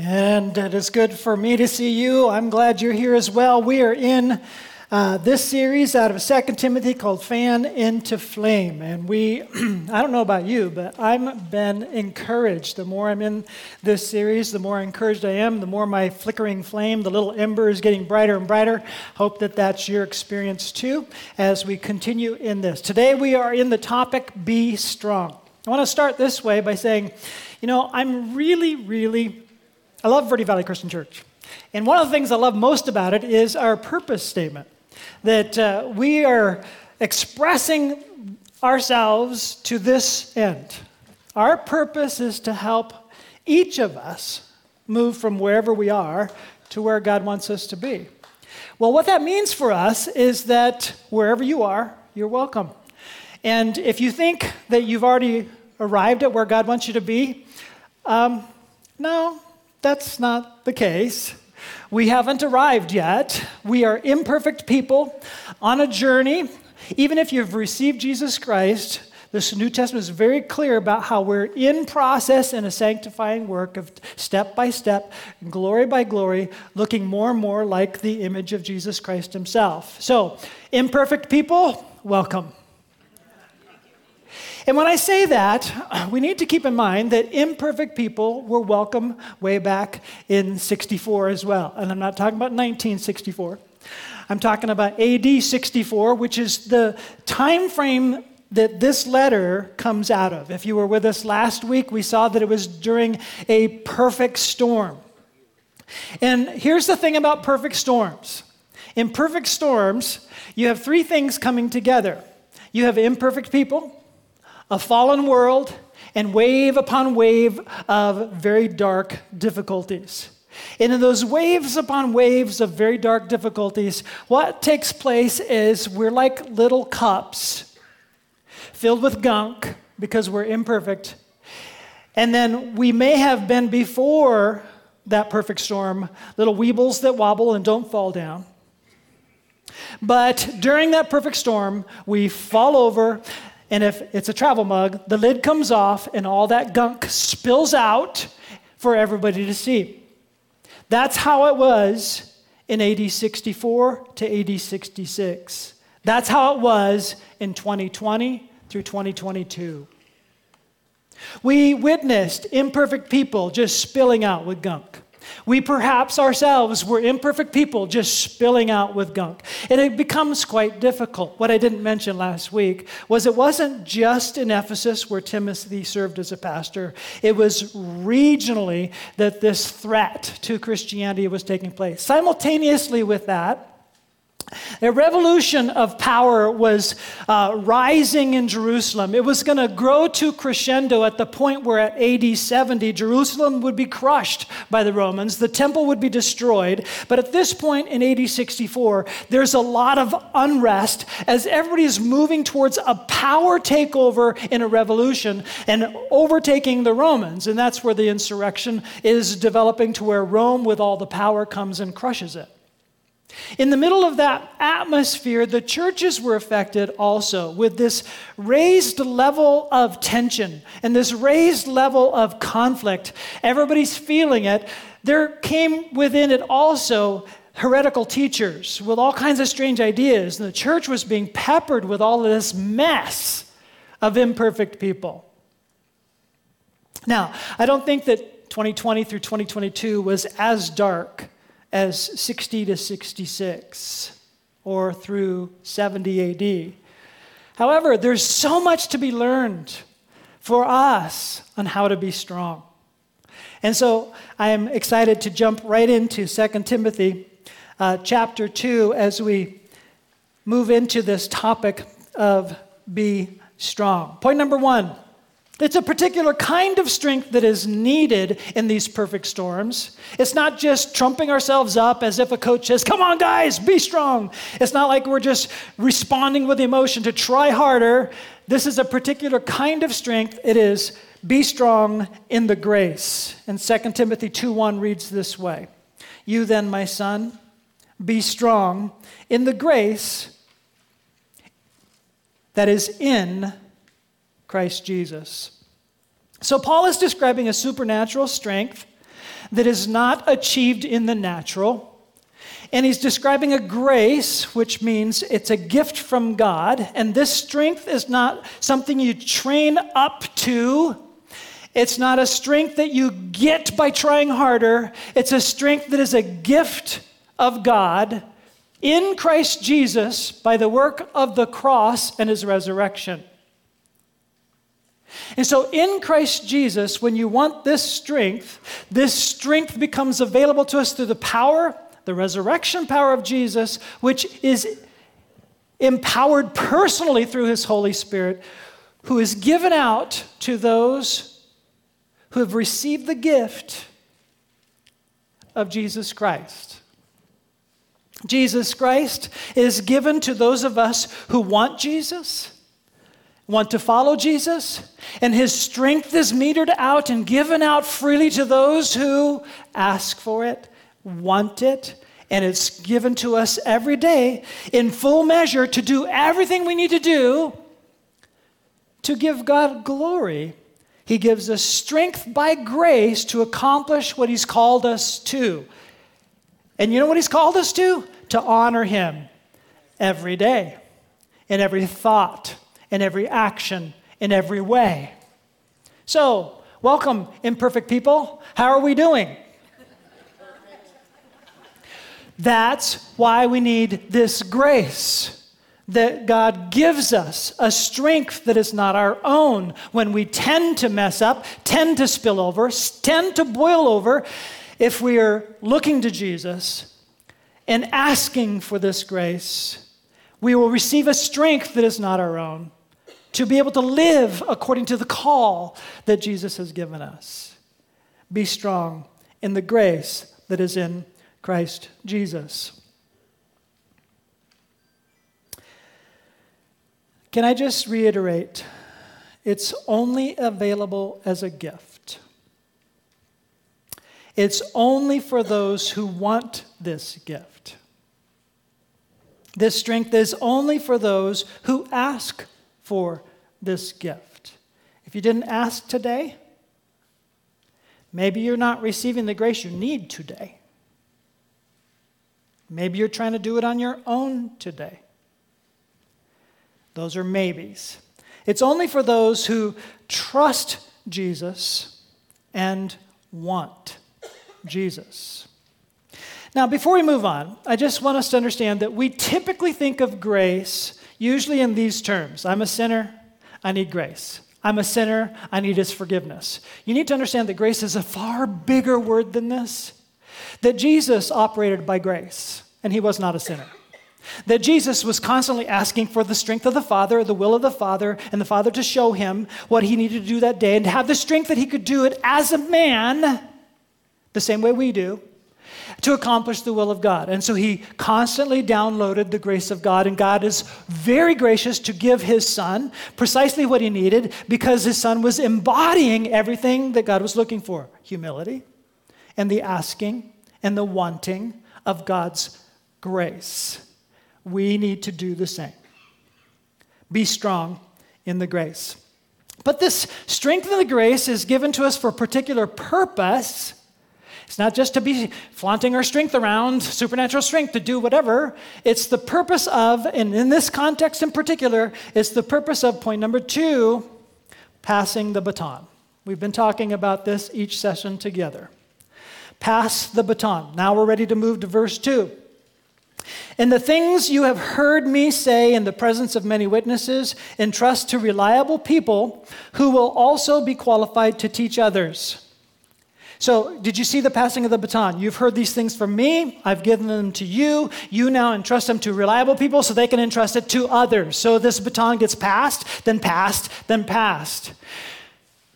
And it is good for me to see you. I'm glad you're here as well. We are in uh, this series out of 2 Timothy called Fan into Flame. And we, I don't know about you, but I've been encouraged. The more I'm in this series, the more encouraged I am, the more my flickering flame, the little ember is getting brighter and brighter. Hope that that's your experience too as we continue in this. Today we are in the topic Be Strong. I want to start this way by saying, you know, I'm really, really I love Verde Valley Christian Church. And one of the things I love most about it is our purpose statement that uh, we are expressing ourselves to this end. Our purpose is to help each of us move from wherever we are to where God wants us to be. Well, what that means for us is that wherever you are, you're welcome. And if you think that you've already arrived at where God wants you to be, um, no, that's not the case. We haven't arrived yet. We are imperfect people on a journey. Even if you've received Jesus Christ, this New Testament is very clear about how we're in process in a sanctifying work of step by step, glory by glory, looking more and more like the image of Jesus Christ himself. So, imperfect people, welcome. And when I say that, we need to keep in mind that imperfect people were welcome way back in 64 as well. And I'm not talking about 1964. I'm talking about AD 64, which is the time frame that this letter comes out of. If you were with us last week, we saw that it was during a perfect storm. And here's the thing about perfect storms in perfect storms, you have three things coming together you have imperfect people, a fallen world, and wave upon wave of very dark difficulties. And in those waves upon waves of very dark difficulties, what takes place is we're like little cups filled with gunk because we're imperfect. And then we may have been before that perfect storm little weebles that wobble and don't fall down. But during that perfect storm, we fall over and if it's a travel mug, the lid comes off and all that gunk spills out for everybody to see. That's how it was in AD 64 to AD 66. That's how it was in 2020 through 2022. We witnessed imperfect people just spilling out with gunk. We perhaps ourselves were imperfect people just spilling out with gunk. And it becomes quite difficult. What I didn't mention last week was it wasn't just in Ephesus where Timothy served as a pastor, it was regionally that this threat to Christianity was taking place. Simultaneously with that, a revolution of power was uh, rising in Jerusalem. It was going to grow to crescendo at the point where at AD 70, Jerusalem would be crushed by the Romans, the temple would be destroyed. But at this point in AD 64, there's a lot of unrest as everybody is moving towards a power takeover in a revolution and overtaking the Romans. And that's where the insurrection is developing to where Rome, with all the power, comes and crushes it. In the middle of that atmosphere, the churches were affected also with this raised level of tension and this raised level of conflict. Everybody's feeling it. There came within it also heretical teachers with all kinds of strange ideas, and the church was being peppered with all of this mess of imperfect people. Now, I don't think that 2020 through 2022 was as dark as 60 to 66 or through 70 AD. However, there's so much to be learned for us on how to be strong. And so I am excited to jump right into 2 Timothy uh, chapter 2 as we move into this topic of be strong. Point number one it's a particular kind of strength that is needed in these perfect storms. It's not just trumping ourselves up as if a coach says, Come on, guys, be strong. It's not like we're just responding with emotion to try harder. This is a particular kind of strength. It is be strong in the grace. And 2 Timothy 2:1 reads this way You then, my son, be strong in the grace that is in Christ Jesus. So, Paul is describing a supernatural strength that is not achieved in the natural. And he's describing a grace, which means it's a gift from God. And this strength is not something you train up to. It's not a strength that you get by trying harder. It's a strength that is a gift of God in Christ Jesus by the work of the cross and his resurrection. And so, in Christ Jesus, when you want this strength, this strength becomes available to us through the power, the resurrection power of Jesus, which is empowered personally through his Holy Spirit, who is given out to those who have received the gift of Jesus Christ. Jesus Christ is given to those of us who want Jesus, want to follow Jesus, and his strength is metered out and given out freely to those who ask for it, want it, and it's given to us every day in full measure to do everything we need to do to give God glory. He gives us strength by grace to accomplish what He's called us to. And you know what He's called us to? To honor Him every day, in every thought, in every action, in every way. So, welcome, imperfect people. How are we doing? That's why we need this grace that God gives us, a strength that is not our own when we tend to mess up, tend to spill over, tend to boil over. If we are looking to Jesus and asking for this grace, we will receive a strength that is not our own to be able to live according to the call that Jesus has given us. Be strong in the grace that is in Christ Jesus. Can I just reiterate? It's only available as a gift. It's only for those who want this gift. This strength is only for those who ask for this gift. If you didn't ask today, maybe you're not receiving the grace you need today. Maybe you're trying to do it on your own today. Those are maybes. It's only for those who trust Jesus and want Jesus. Now, before we move on, I just want us to understand that we typically think of grace usually in these terms I'm a sinner, I need grace. I'm a sinner, I need his forgiveness. You need to understand that grace is a far bigger word than this that Jesus operated by grace, and he was not a sinner. That Jesus was constantly asking for the strength of the Father, the will of the Father, and the Father to show him what he needed to do that day and to have the strength that he could do it as a man, the same way we do, to accomplish the will of God. And so he constantly downloaded the grace of God, and God is very gracious to give his son precisely what he needed because his son was embodying everything that God was looking for humility and the asking and the wanting of God's grace. We need to do the same. Be strong in the grace. But this strength in the grace is given to us for a particular purpose. It's not just to be flaunting our strength around, supernatural strength to do whatever. It's the purpose of, and in this context in particular, it's the purpose of point number two passing the baton. We've been talking about this each session together. Pass the baton. Now we're ready to move to verse 2. And the things you have heard me say in the presence of many witnesses, entrust to reliable people who will also be qualified to teach others. So, did you see the passing of the baton? You've heard these things from me. I've given them to you. You now entrust them to reliable people so they can entrust it to others. So, this baton gets passed, then passed, then passed.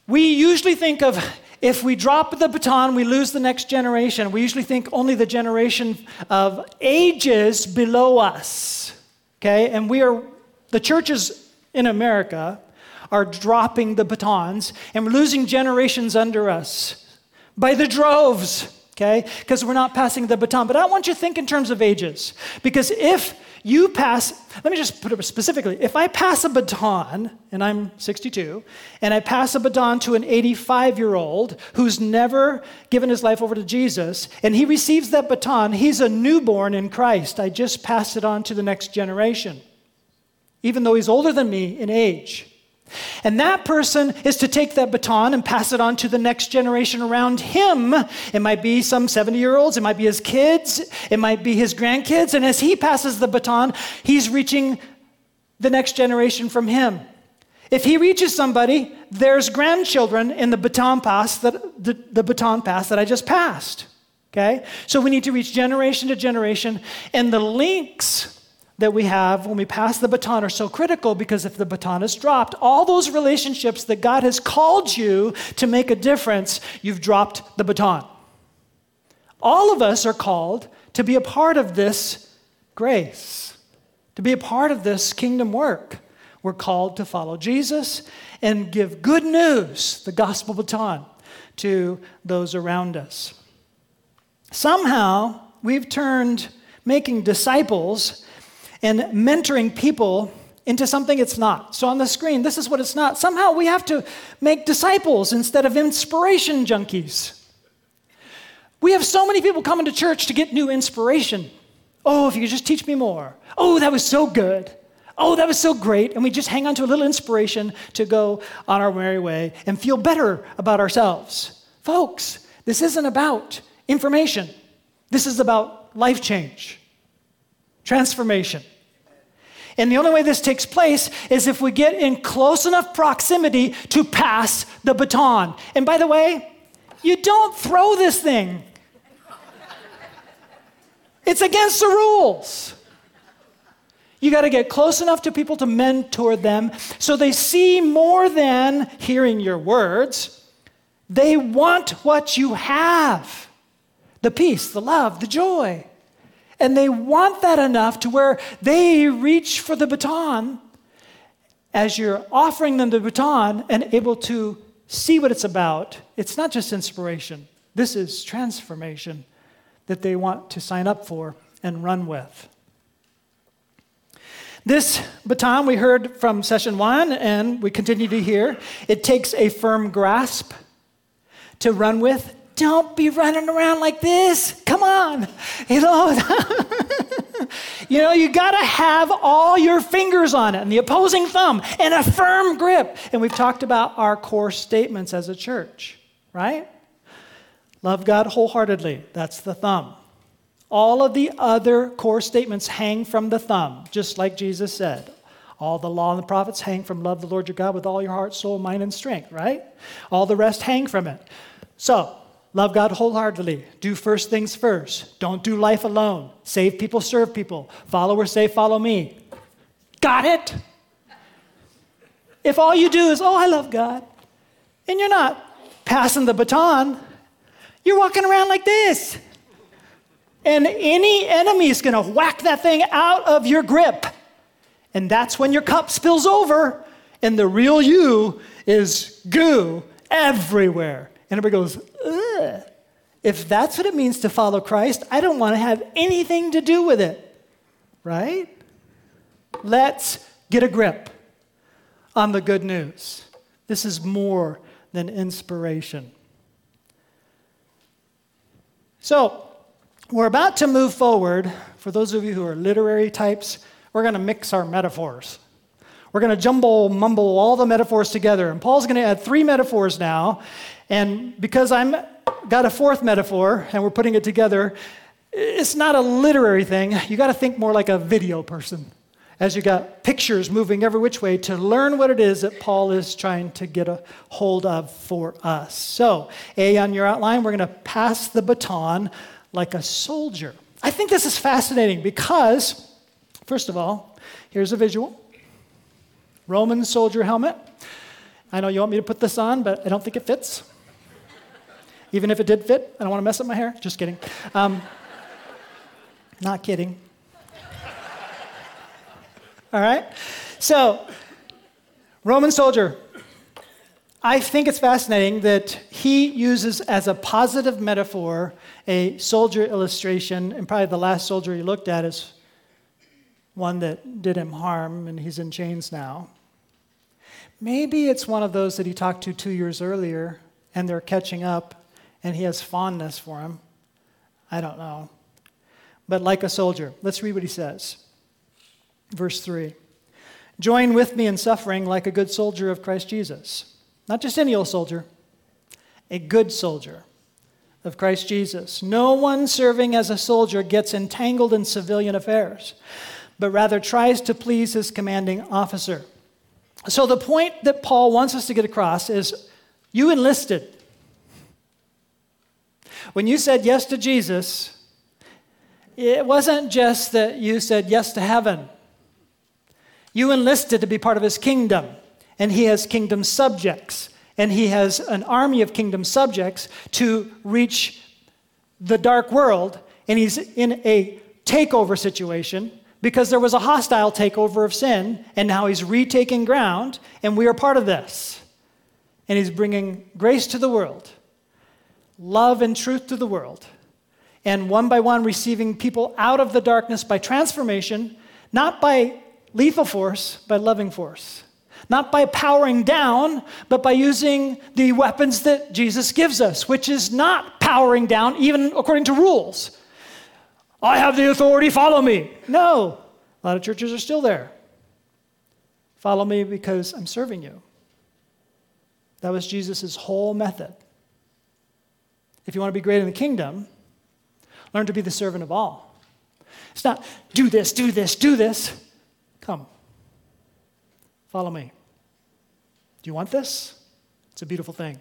We usually think of if we drop the baton, we lose the next generation. We usually think only the generation of ages below us. Okay? And we are, the churches in America are dropping the batons and we're losing generations under us by the droves. Okay? Because we're not passing the baton. But I want you to think in terms of ages. Because if you pass, let me just put it specifically. If I pass a baton, and I'm 62, and I pass a baton to an 85 year old who's never given his life over to Jesus, and he receives that baton, he's a newborn in Christ. I just pass it on to the next generation, even though he's older than me in age. And that person is to take that baton and pass it on to the next generation around him. It might be some 70 year olds, it might be his kids, it might be his grandkids. And as he passes the baton, he's reaching the next generation from him. If he reaches somebody, there's grandchildren in the baton pass that the, the baton pass that I just passed. Okay? So we need to reach generation to generation, and the links that we have when we pass the baton are so critical because if the baton is dropped, all those relationships that God has called you to make a difference, you've dropped the baton. All of us are called to be a part of this grace, to be a part of this kingdom work. We're called to follow Jesus and give good news, the gospel baton, to those around us. Somehow, we've turned making disciples and mentoring people into something it's not. So on the screen, this is what it's not. Somehow we have to make disciples instead of inspiration junkies. We have so many people coming to church to get new inspiration. Oh, if you could just teach me more. Oh, that was so good. Oh, that was so great. And we just hang on to a little inspiration to go on our merry way and feel better about ourselves. Folks, this isn't about information, this is about life change, transformation. And the only way this takes place is if we get in close enough proximity to pass the baton. And by the way, you don't throw this thing, it's against the rules. You got to get close enough to people to mentor them so they see more than hearing your words. They want what you have the peace, the love, the joy. And they want that enough to where they reach for the baton as you're offering them the baton and able to see what it's about. It's not just inspiration, this is transformation that they want to sign up for and run with. This baton we heard from session one, and we continue to hear, it takes a firm grasp to run with don't be running around like this. Come on. You know, you know, you got to have all your fingers on it and the opposing thumb and a firm grip. And we've talked about our core statements as a church, right? Love God wholeheartedly. That's the thumb. All of the other core statements hang from the thumb, just like Jesus said. All the law and the prophets hang from love the Lord your God with all your heart, soul, mind, and strength, right? All the rest hang from it. So, Love God wholeheartedly. Do first things first. Don't do life alone. Save people, serve people. Followers say, follow me. Got it? If all you do is, oh, I love God, and you're not passing the baton, you're walking around like this. And any enemy is going to whack that thing out of your grip. And that's when your cup spills over, and the real you is goo everywhere. And everybody goes, Ugh. If that's what it means to follow Christ, I don't want to have anything to do with it. Right? Let's get a grip on the good news. This is more than inspiration. So, we're about to move forward. For those of you who are literary types, we're going to mix our metaphors. We're going to jumble, mumble all the metaphors together. And Paul's going to add three metaphors now. And because I'm got a fourth metaphor and we're putting it together, it's not a literary thing. You got to think more like a video person as you got pictures moving every which way to learn what it is that Paul is trying to get a hold of for us. So, A on your outline, we're going to pass the baton like a soldier. I think this is fascinating because, first of all, here's a visual Roman soldier helmet. I know you want me to put this on, but I don't think it fits. Even if it did fit, I don't want to mess up my hair. Just kidding. Um, not kidding. All right? So, Roman soldier. I think it's fascinating that he uses as a positive metaphor a soldier illustration, and probably the last soldier he looked at is one that did him harm and he's in chains now. Maybe it's one of those that he talked to two years earlier and they're catching up and he has fondness for him. I don't know. But like a soldier, let's read what he says. Verse 3 Join with me in suffering like a good soldier of Christ Jesus. Not just any old soldier, a good soldier of Christ Jesus. No one serving as a soldier gets entangled in civilian affairs, but rather tries to please his commanding officer. So, the point that Paul wants us to get across is you enlisted. When you said yes to Jesus, it wasn't just that you said yes to heaven. You enlisted to be part of his kingdom, and he has kingdom subjects, and he has an army of kingdom subjects to reach the dark world, and he's in a takeover situation because there was a hostile takeover of sin, and now he's retaking ground, and we are part of this. And he's bringing grace to the world, love and truth to the world, and one by one receiving people out of the darkness by transformation, not by lethal force, by loving force. Not by powering down, but by using the weapons that Jesus gives us, which is not powering down, even according to rules. I have the authority, follow me. No, a lot of churches are still there. Follow me because I'm serving you. That was Jesus' whole method. If you want to be great in the kingdom, learn to be the servant of all. It's not do this, do this, do this. Come. Follow me. Do you want this? It's a beautiful thing.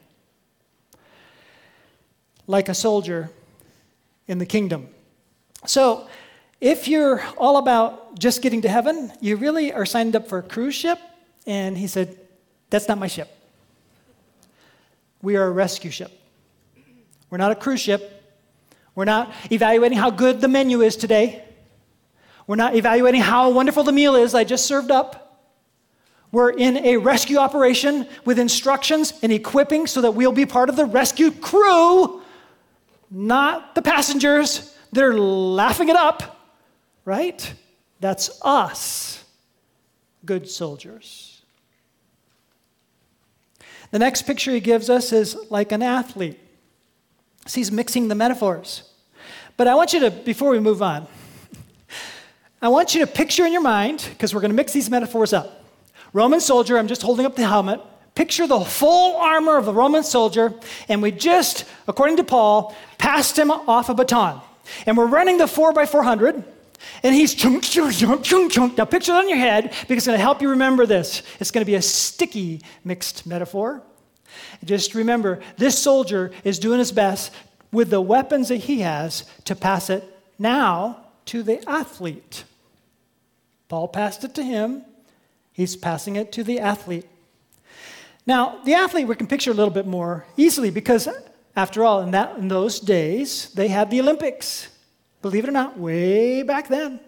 Like a soldier in the kingdom. So, if you're all about just getting to heaven, you really are signed up for a cruise ship. And he said, That's not my ship. We are a rescue ship. We're not a cruise ship. We're not evaluating how good the menu is today. We're not evaluating how wonderful the meal is I just served up. We're in a rescue operation with instructions and equipping so that we'll be part of the rescue crew, not the passengers. They're laughing it up, right? That's us, good soldiers. The next picture he gives us is like an athlete. So he's mixing the metaphors. But I want you to, before we move on, I want you to picture in your mind, because we're going to mix these metaphors up. Roman soldier, I'm just holding up the helmet. Picture the full armor of the Roman soldier, and we just, according to Paul, passed him off a baton. And we're running the 4x400, and he's chunk, chunk, chunk, chunk, chunk. Now picture it on your head, because it's going to help you remember this. It's going to be a sticky mixed metaphor. Just remember, this soldier is doing his best with the weapons that he has to pass it now to the athlete. Paul passed it to him, he's passing it to the athlete. Now, the athlete we can picture a little bit more easily because, after all, in, that, in those days, they had the Olympics. Believe it or not, way back then.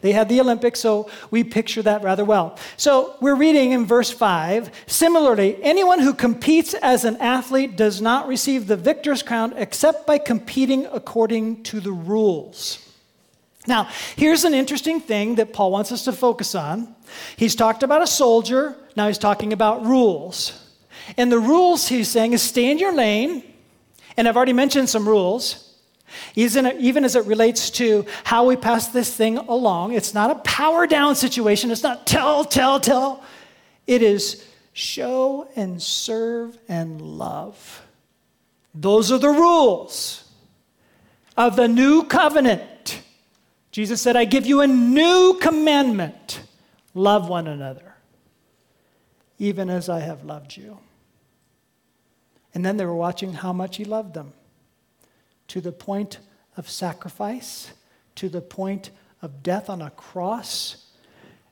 They had the Olympics, so we picture that rather well. So we're reading in verse 5 Similarly, anyone who competes as an athlete does not receive the victor's crown except by competing according to the rules. Now, here's an interesting thing that Paul wants us to focus on. He's talked about a soldier, now he's talking about rules. And the rules he's saying is stay in your lane, and I've already mentioned some rules. Even as it relates to how we pass this thing along, it's not a power down situation. It's not tell, tell, tell. It is show and serve and love. Those are the rules of the new covenant. Jesus said, I give you a new commandment love one another, even as I have loved you. And then they were watching how much he loved them to the point of sacrifice, to the point of death on a cross.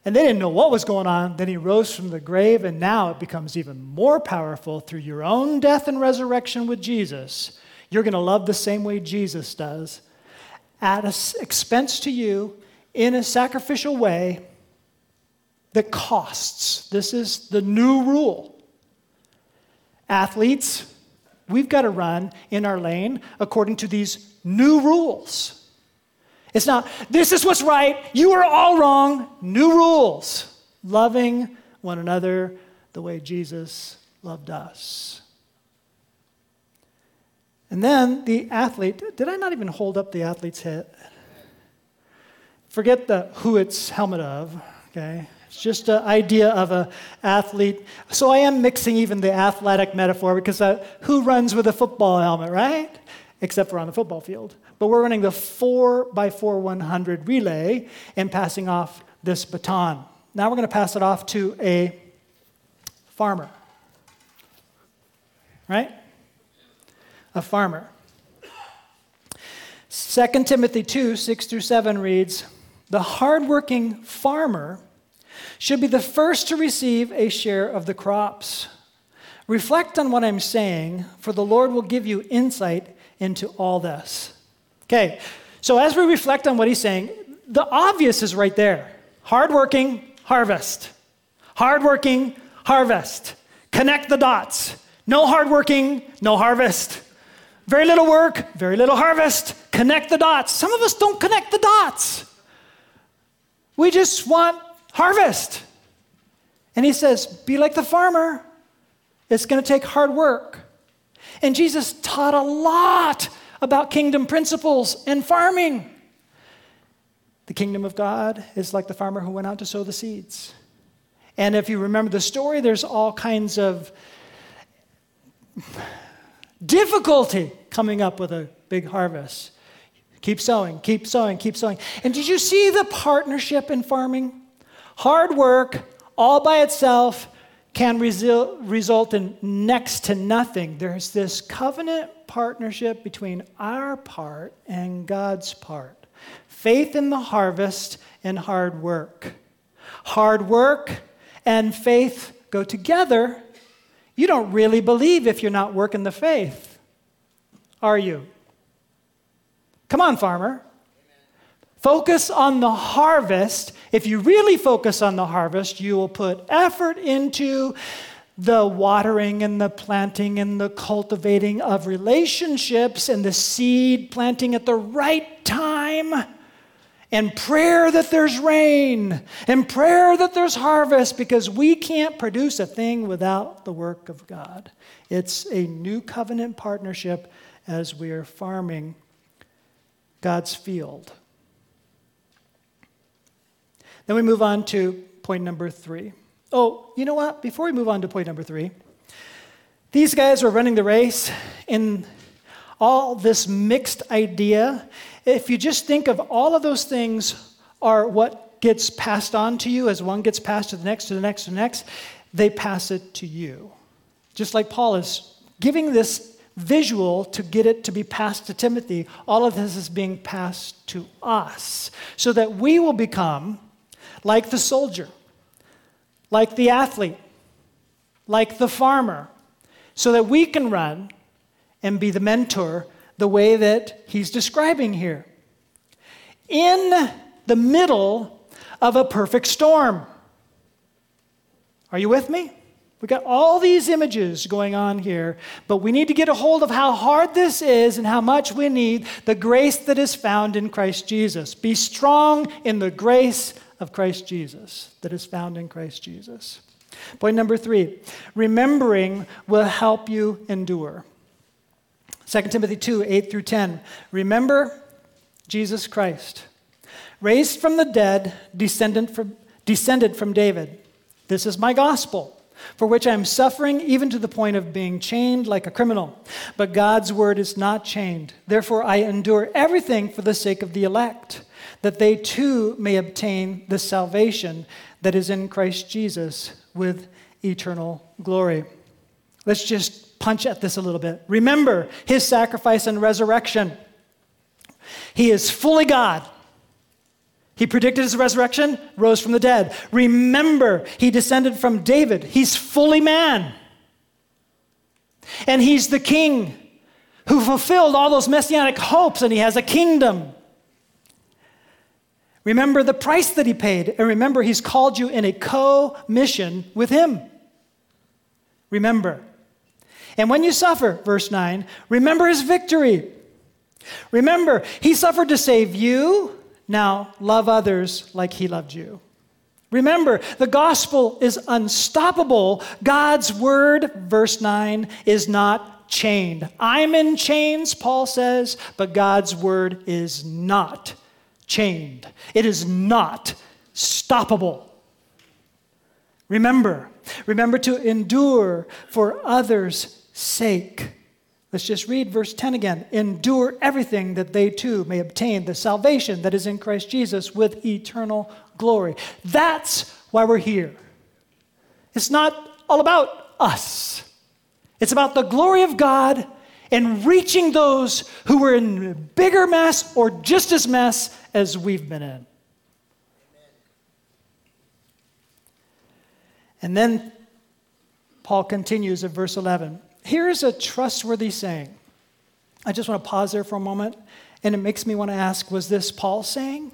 And they didn't know what was going on. Then he rose from the grave, and now it becomes even more powerful through your own death and resurrection with Jesus. You're going to love the same way Jesus does at an expense to you in a sacrificial way that costs. This is the new rule. Athletes, we've got to run in our lane according to these new rules. It's not, this is what's right, you are all wrong. New rules. Loving one another the way Jesus loved us. And then the athlete, did I not even hold up the athlete's head? Forget the who it's helmet of, okay? It's just an idea of an athlete. So I am mixing even the athletic metaphor because uh, who runs with a football helmet, right? Except for on the football field. But we're running the 4 by 4 100 relay and passing off this baton. Now we're going to pass it off to a farmer. Right? A farmer. 2 Timothy 2 6 through 7 reads The hardworking farmer should be the first to receive a share of the crops. Reflect on what I'm saying, for the Lord will give you insight into all this. Okay, so as we reflect on what he's saying, the obvious is right there hardworking, harvest. Hardworking, harvest. Connect the dots. No hardworking, no harvest. Very little work, very little harvest. Connect the dots. Some of us don't connect the dots. We just want harvest. And he says, Be like the farmer. It's going to take hard work. And Jesus taught a lot about kingdom principles and farming. The kingdom of God is like the farmer who went out to sow the seeds. And if you remember the story, there's all kinds of difficulty coming up with a big harvest. Keep sowing, keep sowing, keep sowing. And did you see the partnership in farming? Hard work, all by itself, can result in next to nothing. There's this covenant partnership between our part and God's part faith in the harvest and hard work. Hard work and faith go together. You don't really believe if you're not working the faith, are you? Come on, farmer. Focus on the harvest. If you really focus on the harvest, you will put effort into the watering and the planting and the cultivating of relationships and the seed planting at the right time and prayer that there's rain and prayer that there's harvest because we can't produce a thing without the work of God. It's a new covenant partnership as we are farming God's field. Then we move on to point number three. Oh, you know what? Before we move on to point number three, these guys are running the race in all this mixed idea. If you just think of all of those things are what gets passed on to you as one gets passed to the next, to the next, to the next, they pass it to you. Just like Paul is giving this visual to get it to be passed to Timothy, all of this is being passed to us so that we will become like the soldier, like the athlete, like the farmer, so that we can run and be the mentor the way that he's describing here. In the middle of a perfect storm. Are you with me? We got all these images going on here, but we need to get a hold of how hard this is and how much we need the grace that is found in Christ Jesus. Be strong in the grace of Christ Jesus that is found in Christ Jesus. Point number three remembering will help you endure. 2 Timothy 2 8 through 10. Remember Jesus Christ, raised from the dead, descendant from, descended from David. This is my gospel for which I am suffering even to the point of being chained like a criminal. But God's word is not chained. Therefore, I endure everything for the sake of the elect, that they too may obtain the salvation that is in Christ Jesus with eternal glory. Let's just punch at this a little bit. Remember his sacrifice and resurrection. He is fully God he predicted his resurrection, rose from the dead. Remember, he descended from David. He's fully man. And he's the king who fulfilled all those messianic hopes, and he has a kingdom. Remember the price that he paid, and remember he's called you in a co mission with him. Remember. And when you suffer, verse 9, remember his victory. Remember, he suffered to save you Now love others like he loved you. Remember, the gospel is unstoppable. God's word, verse 9, is not chained. I'm in chains, Paul says, but God's word is not chained. It is not stoppable. Remember, remember to endure for others' sake. Let's just read verse 10 again. Endure everything that they too may obtain the salvation that is in Christ Jesus with eternal glory. That's why we're here. It's not all about us, it's about the glory of God and reaching those who were in bigger mess or just as mess as we've been in. And then Paul continues at verse 11. Here's a trustworthy saying. I just want to pause there for a moment, and it makes me want to ask was this Paul saying?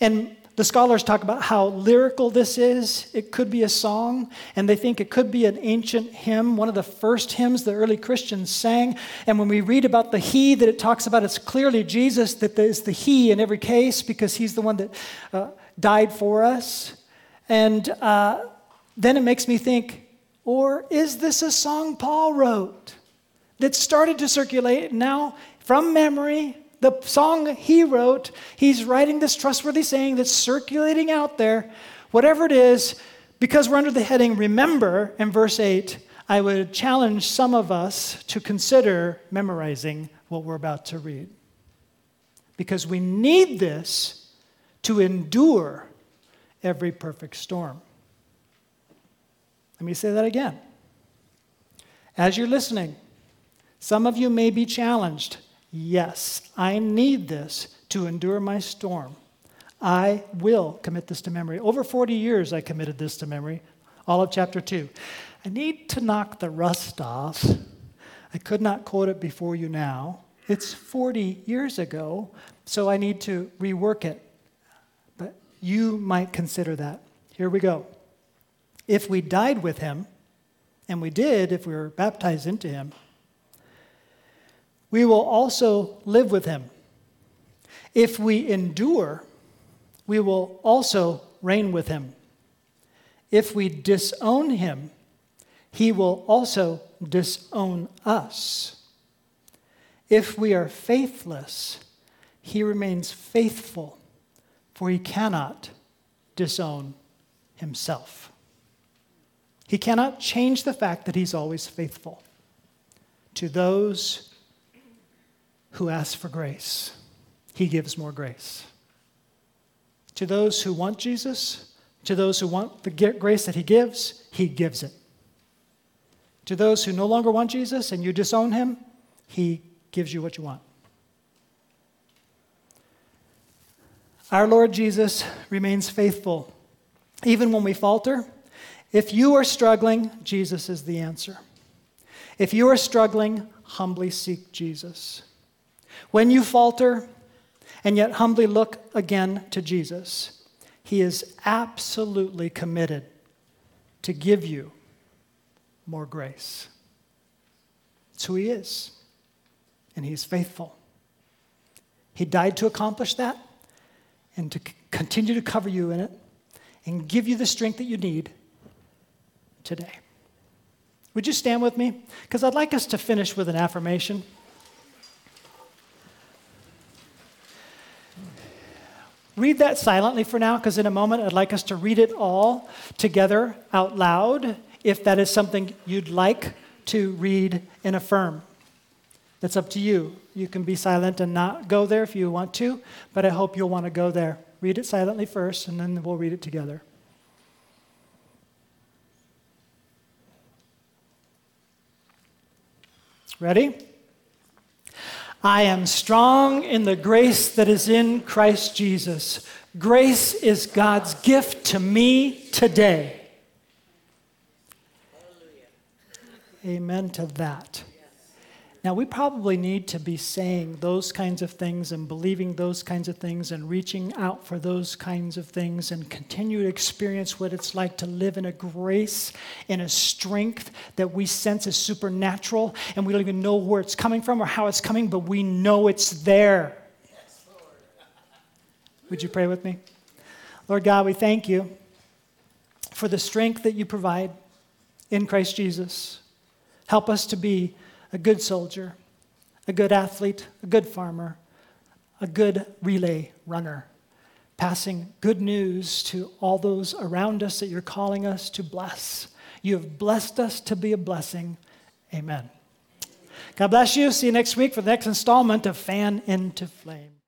And the scholars talk about how lyrical this is. It could be a song, and they think it could be an ancient hymn, one of the first hymns the early Christians sang. And when we read about the He that it talks about, it's clearly Jesus that is the He in every case because He's the one that uh, died for us. And uh, then it makes me think, or is this a song Paul wrote that started to circulate now from memory? The song he wrote, he's writing this trustworthy saying that's circulating out there. Whatever it is, because we're under the heading Remember in verse 8, I would challenge some of us to consider memorizing what we're about to read. Because we need this to endure every perfect storm. Let me say that again. As you're listening, some of you may be challenged. Yes, I need this to endure my storm. I will commit this to memory. Over 40 years, I committed this to memory, all of chapter 2. I need to knock the rust off. I could not quote it before you now. It's 40 years ago, so I need to rework it. But you might consider that. Here we go. If we died with him, and we did if we were baptized into him, we will also live with him. If we endure, we will also reign with him. If we disown him, he will also disown us. If we are faithless, he remains faithful, for he cannot disown himself. He cannot change the fact that he's always faithful to those who ask for grace. He gives more grace. To those who want Jesus, to those who want the grace that he gives, he gives it. To those who no longer want Jesus and you disown him, he gives you what you want. Our Lord Jesus remains faithful even when we falter if you are struggling, Jesus is the answer. If you are struggling, humbly seek Jesus. When you falter, and yet humbly look again to Jesus, He is absolutely committed to give you more grace. It's who He is, and He is faithful. He died to accomplish that and to continue to cover you in it and give you the strength that you need today. Would you stand with me? Because I'd like us to finish with an affirmation. Read that silently for now, because in a moment I'd like us to read it all together out loud if that is something you'd like to read and affirm. That's up to you. You can be silent and not go there if you want to, but I hope you'll want to go there. Read it silently first, and then we'll read it together. Ready? I am strong in the grace that is in Christ Jesus. Grace is God's gift to me today. Amen to that. Now, we probably need to be saying those kinds of things and believing those kinds of things and reaching out for those kinds of things and continue to experience what it's like to live in a grace and a strength that we sense is supernatural and we don't even know where it's coming from or how it's coming, but we know it's there. Would you pray with me? Lord God, we thank you for the strength that you provide in Christ Jesus. Help us to be a good soldier, a good athlete, a good farmer, a good relay runner, passing good news to all those around us that you're calling us to bless. You have blessed us to be a blessing. Amen. God bless you. See you next week for the next installment of Fan into Flame.